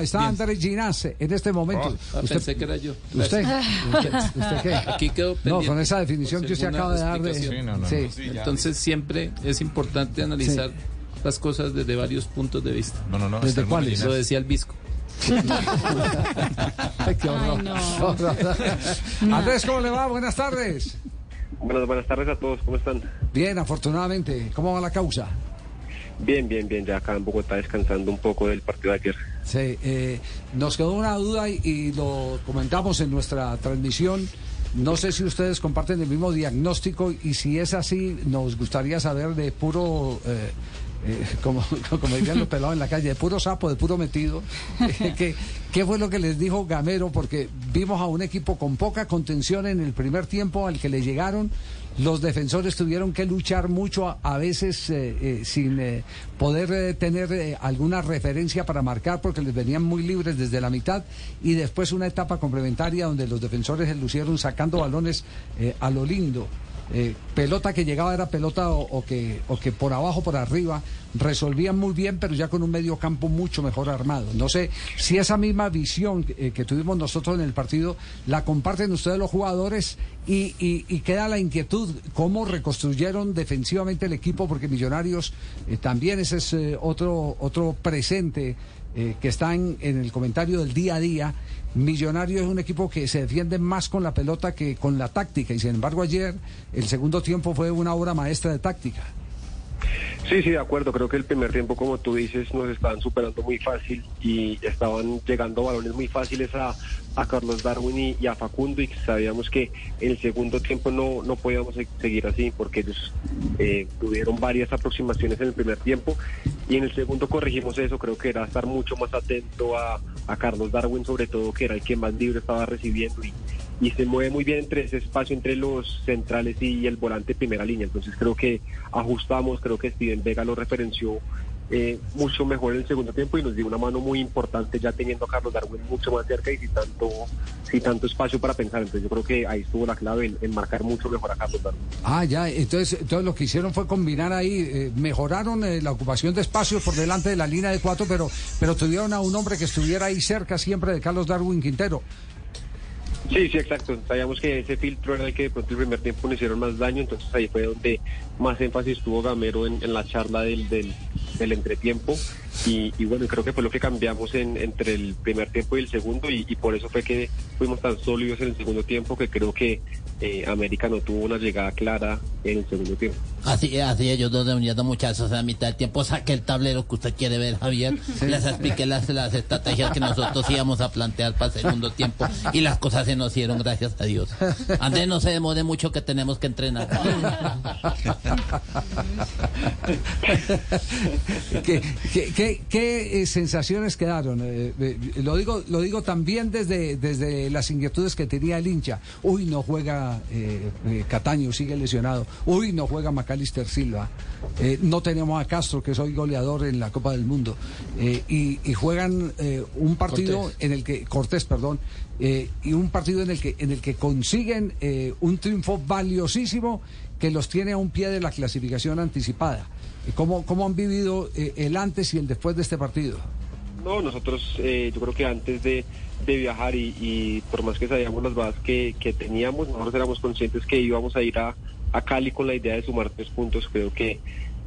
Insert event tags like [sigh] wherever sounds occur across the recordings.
Está Andrés Ginás en este momento. Ah, pensé que era yo. ¿Usted? ¿Usted, usted qué? Aquí quedó No, pendiente. con esa definición que usted acaba de dar de... explicación. Sí. Entonces siempre es importante analizar las cosas desde varios puntos de vista. No, no, no. ¿Desde cuáles? Lo decía el Visco. [laughs] Ay, qué horror. Ay, [laughs] no. Andrés, ¿cómo le va? Buenas tardes. Buenas, buenas tardes a todos, ¿cómo están? Bien, afortunadamente. ¿Cómo va la causa? Bien, bien, bien, ya acá en Bogotá descansando un poco del partido de ayer. Sí, eh, nos quedó una duda y, lo comentamos en nuestra transmisión. No sé si ustedes comparten el mismo diagnóstico y si es así, nos gustaría saber de puro, eh, eh, como, [laughs] como dirían los pelados en la calle, de puro sapo, de puro metido, [laughs] que- ¿qué fue lo que les dijo Gamero? Porque vimos a un equipo con poca contención en el primer tiempo al que le llegaron. Los defensores tuvieron que luchar mucho, a, veces eh, eh, sin poder tener alguna referencia para marcar porque les venían muy libres desde la mitad y después una etapa complementaria donde los defensores se lucieron sacando balones a lo lindo. Eh, pelota que llegaba era pelota o, que, o que por abajo, por arriba, resolvían muy bien, pero ya con un medio campo mucho mejor armado. No sé si esa misma visión eh, que tuvimos nosotros en el partido la comparten ustedes los jugadores y, y- queda la inquietud, cómo reconstruyeron defensivamente el equipo, porque Millonarios eh, también ese es otro, otro presente eh, que está en, el comentario del día a día. Millonarios es un equipo que se defiende más con la pelota que con la táctica y sin embargo ayer el segundo tiempo fue una obra maestra de táctica. Sí, sí, de acuerdo, creo que el primer tiempo, como tú dices, nos estaban superando muy fácil y estaban llegando balones muy fáciles a, a Carlos Darwin y, a Facundo y sabíamos que en el segundo tiempo no, no podíamos se- seguir así porque ellos eh, tuvieron varias aproximaciones en el primer tiempo y en el segundo corregimos eso, creo que era estar mucho más atento a, Carlos Darwin sobre todo, que era el que más libre estaba recibiendo y, y se mueve muy bien entre ese espacio entre los centrales y el volante primera línea. Entonces creo que ajustamos, creo que Steven Vega lo referenció eh, mucho mejor en el segundo tiempo y nos dio una mano muy importante ya teniendo a Carlos Darwin mucho más cerca y sin tanto, sin tanto espacio para pensar. Entonces yo creo que ahí estuvo la clave en, en marcar mucho mejor a Carlos Darwin. Ah, ya, entonces, entonces lo que hicieron fue combinar ahí, eh, mejoraron eh, la ocupación de espacios por delante de la línea de cuatro, pero, pero tuvieron a un hombre que estuviera ahí cerca siempre de Carlos Darwin Quintero. Sí, sí, exacto. Sabíamos que ese filtro era el que de pronto el primer tiempo nos hicieron más daño, entonces ahí fue donde más énfasis tuvo Gamero en, en la charla del, del, del entretiempo. Y, y bueno, creo que fue lo que cambiamos en, entre el primer tiempo y el segundo, y, y por eso fue que fuimos tan sólidos en el segundo tiempo que creo que eh, América no tuvo una llegada clara en el segundo tiempo. Así, así ellos dos reuniendo muchachos a mitad del tiempo. Saque el tablero que usted quiere ver, Javier. Les expliqué las, las estrategias que nosotros íbamos a plantear para el segundo tiempo y las cosas se nos dieron, gracias a Dios. Andrés, no se demore mucho que tenemos que entrenar. [laughs] ¿Qué, qué, qué- qué, eh, sensaciones quedaron? Eh, eh, lo digo lo digo también desde, desde las inquietudes que tenía el hincha. Uy, no juega eh, Cataño, sigue lesionado. Uy, no juega Macalister Silva. No tenemos a Castro, que es hoy goleador en la Copa del Mundo. Y, y juegan un partido Cortés. en el que, Cortés, perdón, y un partido en el que, en el que consiguen eh, un triunfo valiosísimo que los tiene a un pie de la clasificación anticipada. ¿Cómo, cómo han vivido eh, el antes y el después de este partido? No, nosotros eh, yo creo que antes de, de viajar y, y por más que sabíamos las bases que, que teníamos, nosotros éramos conscientes que íbamos a ir a, a Cali con la idea de sumar tres puntos. Creo que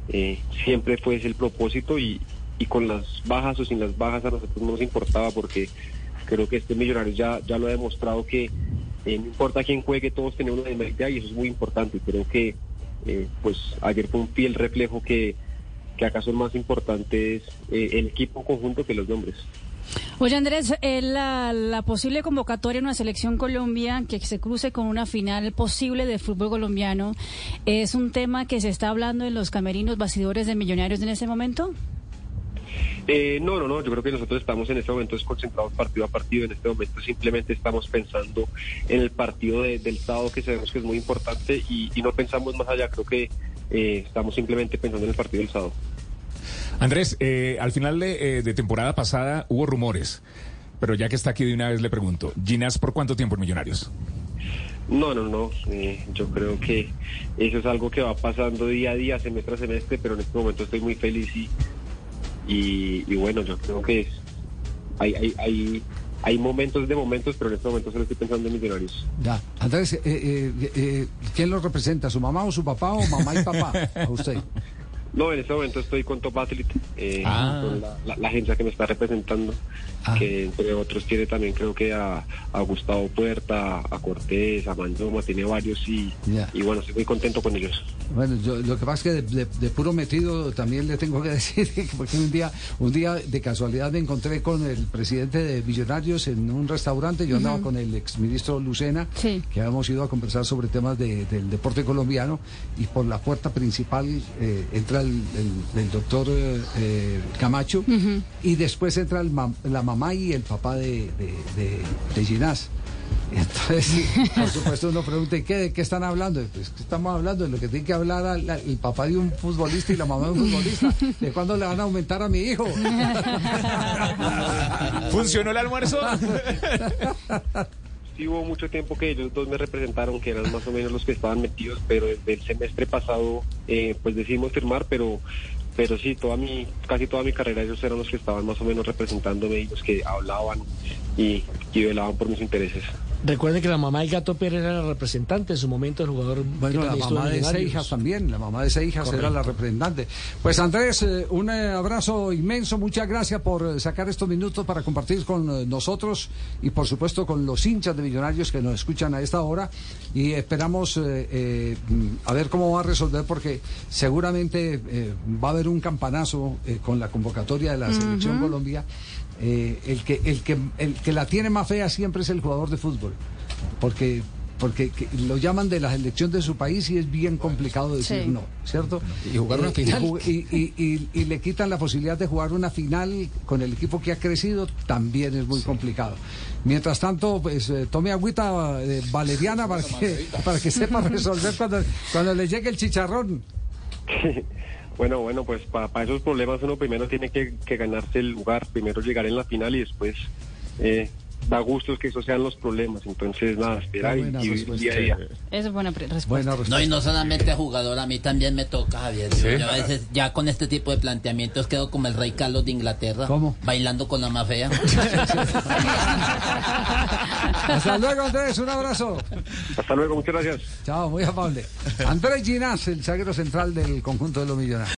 eh, siempre fue ese el propósito y, y con las bajas o sin las bajas a nosotros no nos importaba porque creo que este millonario ya, ya lo ha demostrado que eh, no importa quién juegue, todos tenemos una misma idea y eso es muy importante. Creo que eh, pues ayer fue un fiel reflejo que, que acá son más importantes eh, el equipo conjunto que los nombres. Oye, Andrés, eh, la, la posible convocatoria en una selección Colombia que se cruce con una final posible de fútbol colombiano, ¿es un tema que se está hablando en los camerinos bastidores de Millonarios en este momento? Eh, no, no, no, yo creo que nosotros estamos en este momento concentrados partido a partido, en este momento simplemente estamos pensando en el partido de- del sábado que sabemos que es muy importante y, y no pensamos más allá, creo que eh, estamos simplemente pensando en el partido del sábado. Andrés, eh, al final de, eh, de temporada pasada hubo rumores, pero ya que está aquí de una vez le pregunto, Ginás, ¿por cuánto tiempo en Millonarios? No, no, no. eh, yo creo que eso es algo que va pasando día a día, semestre a semestre, pero en este momento estoy muy feliz y, y, y bueno, yo creo que es- hay, hay, hay, hay momentos de momentos, pero en este momento solo estoy pensando en Millonarios. Ya. Andrés, eh, eh, eh, ¿quién lo representa? ¿Su mamá o su papá o mamá y papá? [laughs] A usted. No, en este momento estoy con Top Athlete, eh, Ah. con la, la- la agencia que me está representando, Ah. que entre otros tiene también creo que a, a Gustavo Puerta, a Cortés, a Mandoma, tiene varios y, Ya. y bueno, estoy muy contento con ellos. Bueno, yo, lo que pasa es que de, de- de puro metido también le tengo que [laughs] decir, porque un día, un día de casualidad me encontré con el presidente de Millonarios en un restaurante, yo andaba con el exministro Lucena, Sí. que habíamos ido a conversar sobre temas de- del deporte colombiano, y por la puerta principal eh, entra el, el- el doctor eh, eh, Camacho, y después entra el mam- la mamá y el papá de, de, de, de Ginás. Entonces, [laughs] por supuesto, uno pregunta, ¿y qué, ¿de qué están hablando? Pues, ¿qué estamos hablando? De lo que tiene que hablar al- al- el papá de un futbolista y la mamá de un futbolista. ¿De cuándo le van a aumentar a mi hijo? [laughs] ¿Funcionó el almuerzo? [laughs] Hubo mucho tiempo que ellos dos me representaron, que eran más o menos los que estaban metidos, pero desde el semestre pasado eh, pues decidimos firmar, pero pero sí, toda mi, casi toda mi carrera ellos eran los que estaban más o menos representándome y los que hablaban y, y velaban por mis intereses. Recuerden que la mamá del Gato Pérez era la representante en su momento del jugador. Bueno, la mamá de. Seijas también, la mamá de Seijas era la representante. Pues Andrés, eh, un eh, abrazo inmenso, muchas gracias por eh, sacar estos minutos para compartir con eh, nosotros y por supuesto con los hinchas de Millonarios que nos escuchan a esta hora y esperamos eh, eh, mm, a ver cómo va a resolver porque seguramente eh, va a haber un campanazo eh, con la convocatoria de la selección Colombia. Eh, el que el que el que la tiene más fea siempre es el jugador de fútbol porque porque que lo llaman de la elección de su país y es bien complicado decir Sí. no, ¿cierto? Y jugar una Eh, final. Y, ju- y- y- y- y le quitan la posibilidad de jugar una final con el equipo que ha crecido, también es muy complicado. Mientras tanto, pues eh, tome agüita eh, valeriana para que, [laughs] para que sepa resolver cuando, cuando le llegue el chicharrón. [laughs] Bueno, bueno, pues para esos problemas uno primero tiene que, que ganarse el lugar, primero llegar en la final y después eh, da gustos que esos sean los problemas. Entonces, nada, esperar y, buena y vivir respuesta. día a día. Esa es buena respuesta. Buena No, y no solamente jugador, a mí también me toca, Javier. Yo a veces ya con este tipo de planteamientos quedo como el rey Carlos de Inglaterra. ¿Cómo? Bailando con la más fea. [laughs] Hasta luego, Andrés, un abrazo. Hasta luego, muchas gracias. Chao, muy amable. Andrés Ginás, el zaguero central del conjunto de los millonarios.